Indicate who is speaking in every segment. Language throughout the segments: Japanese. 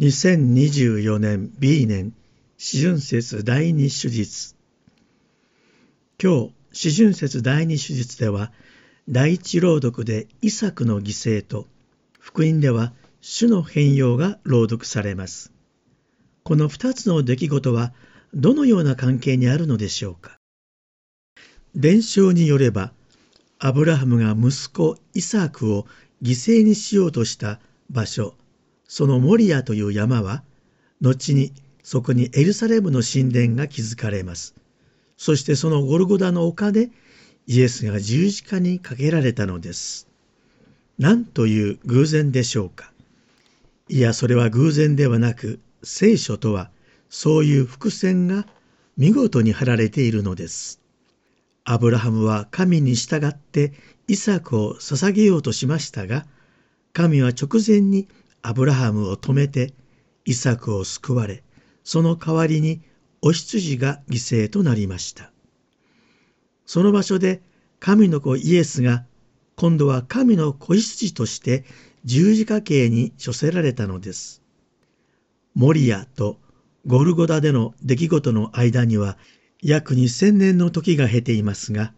Speaker 1: 2024年 B 年四旬節第二手術。今日四旬節第二手術では第一朗読でイサクの犠牲と福音では主の変容が朗読されます。この二つの出来事はどのような関係にあるのでしょうか。伝承によればアブラハムが息子イサクを犠牲にしようとした場所そのモリアという山は後にそこにエルサレムの神殿が築かれます。そしてそのゴルゴダの丘でイエスが十字架にかけられたのです。何という偶然でしょうか。いや、それは偶然ではなく、聖書とはそういう伏線が見事に貼られているのです。アブラハムは神に従ってイサクを捧げようとしましたが、神は直前にアブラハムを止めてイサクを救われ、その代わりにお羊が犠牲となりました。その場所で神の子イエスが今度は神の子羊として十字架刑に処せられたのです。モリアとゴルゴダでの出来事の間には約2000年の時が経ていますが、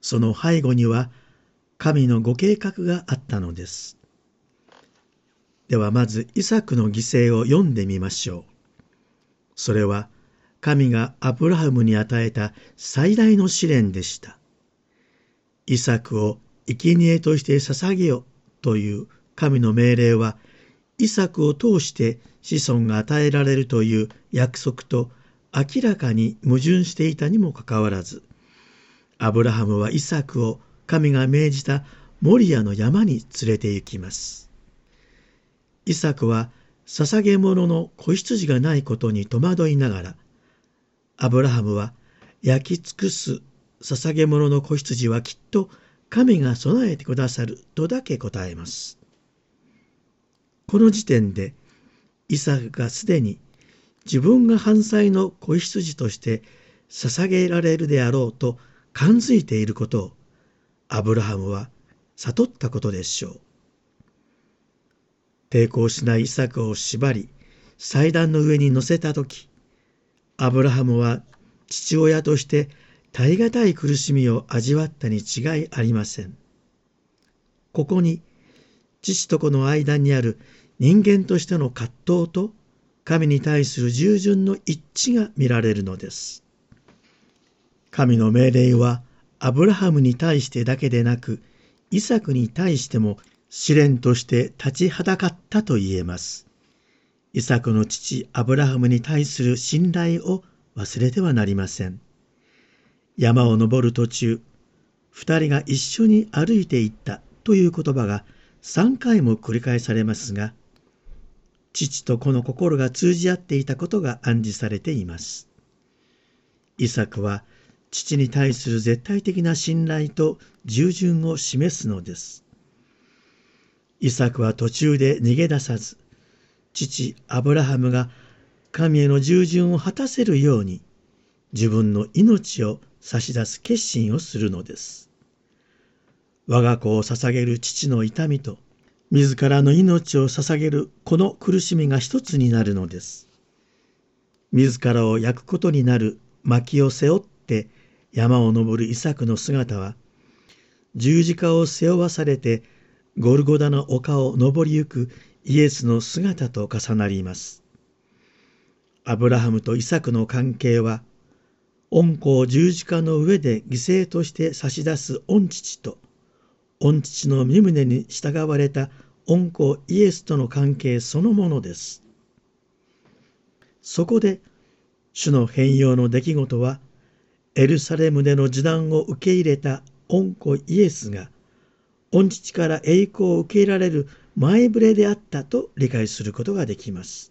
Speaker 1: その背後には神のご計画があったのです。ではまずイサクの犠牲を読んでみましょう。それは神がアブラハムに与えた最大の試練でした。イサクを生贄として捧げよという神の命令は、イサクを通して子孫が与えられるという約束と明らかに矛盾していたにもかかわらず、アブラハムはイサクを神が命じたモリアの山に連れて行きます。イサクは捧げ物の子羊がないことに戸惑いながら、アブラハムは焼き尽くす捧げ物の子羊はきっと神が備えてくださるとだけ答えます。この時点でイサクがすでに自分が犯罪の子羊として捧げられるであろうと感づいていることをアブラハムは悟ったことでしょう。抵抗しないイサクを縛り、祭壇の上に乗せたとき、アブラハムは父親として耐え難い苦しみを味わったに違いありません。ここに父と子の間にある人間としての葛藤と神に対する従順の一致が見られるのです。神の命令はアブラハムに対してだけでなく、イサクに対しても試練として立ちはだかったと言えます。イサクの父アブラハムに対する信頼を忘れてはなりません。山を登る途中、二人が一緒に歩いていったという言葉が三回も繰り返されますが、父と子の心が通じ合っていたことが暗示されています。イサクは父に対する絶対的な信頼と従順を示すのです。イサクは途中で逃げ出さず、父アブラハムが神への従順を果たせるように、自分の命を差し出す決心をするのです。我が子を捧げる父の痛みと、自らの命を捧げるこの苦しみが一つになるのです。自らを焼くことになる薪を背負って山を登るイサクの姿は、十字架を背負わされてゴルゴダの丘を登りゆくイエスの姿と重なります。アブラハムとイサクの関係は、恩子を十字架の上で犠牲として差し出す御父と、御父の身旨に従われた恩子イエスとの関係そのものです。そこで、主の変容の出来事は、エルサレムでの受難を受け入れた恩子イエスが、御父から栄光を受け入れられる前触れであったと理解することができます。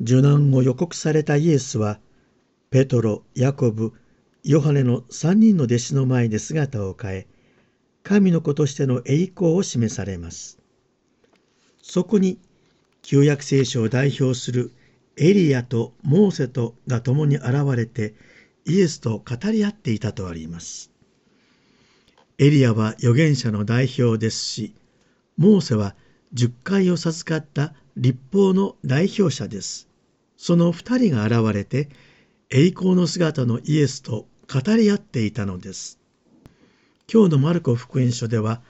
Speaker 1: 受難を予告されたイエスは、ペトロ、ヤコブ、ヨハネの3人の弟子の前で姿を変え、神の子としての栄光を示されます。そこに、旧約聖書を代表するエリアとモーセとが共に現れて、イエスと語り合っていたとあります。エリアは預言者の代表ですし、モーセは十回を授かった立法の代表者です。その二人が現れて、栄光の姿のイエスと語り合っていたのです。今日のマルコ福音書では、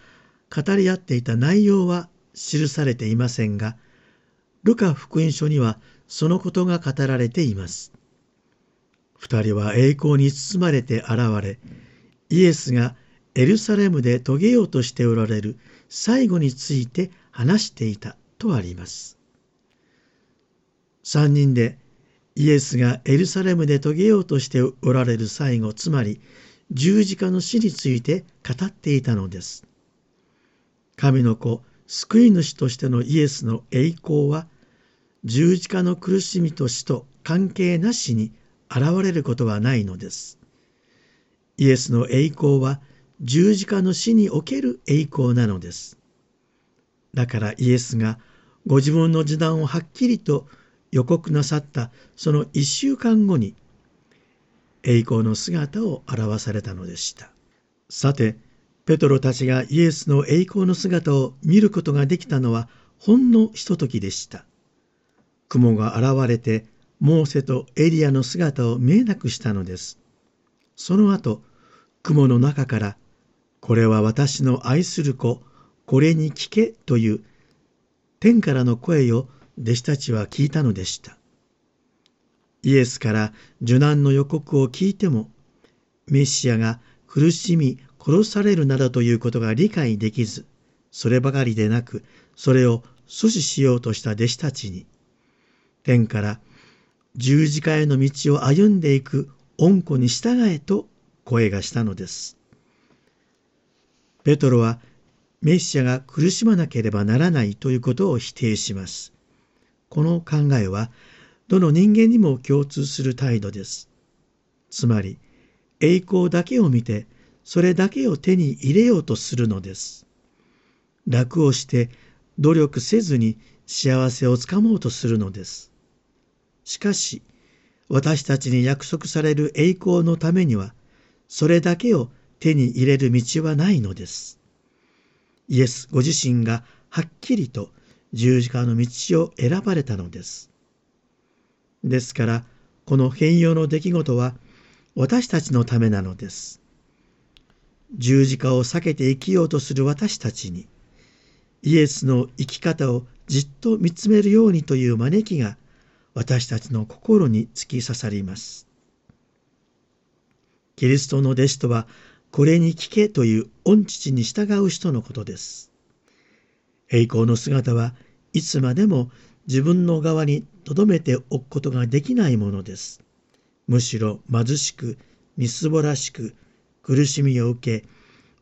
Speaker 1: 語り合っていた内容は記されていませんが、ルカ福音書にはそのことが語られています。二人は栄光に包まれて現れ、イエスがエルサレムで遂げようとしておられる最後について話していたとあります。三人でイエスがエルサレムで遂げようとしておられる最後、つまり十字架の死について語っていたのです。神の子、救い主としてのイエスの栄光は、十字架の苦しみと死と関係なしに現れることはないのです。イエスの栄光は十字架の死における栄光なのです。だからイエスがご自分の時短をはっきりと予告なさったその一週間後に栄光の姿を表されたのでした。さて、ペトロたちがイエスの栄光の姿を見ることができたのはほんのひとときでした。雲が現れてモーセとエリアの姿を見えなくしたのです。その後、雲の中から、これは私の愛する子、これに聞けという天からの声を弟子たちは聞いたのでした。イエスから受難の予告を聞いても、メシアが苦しみ殺されるなどということが理解できず、そればかりでなく、それを阻止しようとした弟子たちに、天から十字架への道を歩んでいく恩子に従えと声がしたのです。ペトロはメッシャが苦しまなければならないということを否定します。この考えは、どの人間にも共通する態度です。つまり、栄光だけを見て、それだけを手に入れようとするのです。楽をして努力せずに幸せをつかもうとするのです。しかし、私たちに約束される栄光のためには、それだけを手に入れる道はないのです。イエスご自身がはっきりと十字架の道を選ばれたのです。ですから、この変容の出来事は私たちのためなのです。十字架を避けて生きようとする私たちに、イエスの生き方をじっと見つめるようにという招きが私たちの心に突き刺さります。キリストの弟子とは、これに聞けという御父に従う人のことです。栄光の姿はいつまでも自分の側に留めておくことができないものです。むしろ貧しく、みすぼらしく、苦しみを受け、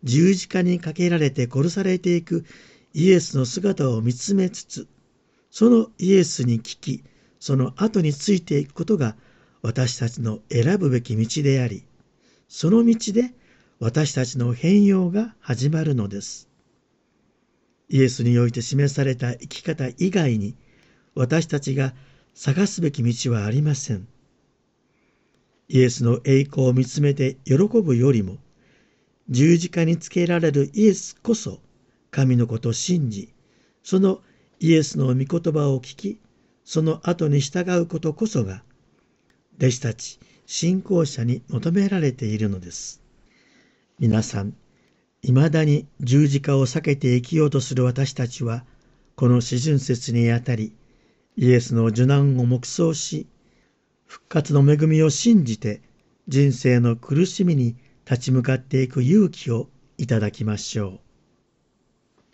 Speaker 1: 十字架にかけられて殺されていくイエスの姿を見つめつつ、そのイエスに聞き、その後についていくことが私たちの選ぶべき道であり、その道で私たちの変容が始まるのです。イエスにおいて示された生き方以外に私たちが探すべき道はありません。イエスの栄光を見つめて喜ぶよりも、十字架につけられるイエスこそ神のことを信じ、そのイエスの御言葉を聞き、その後に従うことこそが、弟子たち、信仰者に求められているのです。皆さん、未だに十字架を避けて生きようとする私たちは、この四旬節にあたり、イエスの受難を黙想し、復活の恵みを信じて、人生の苦しみに立ち向かっていく勇気をいただきましょう。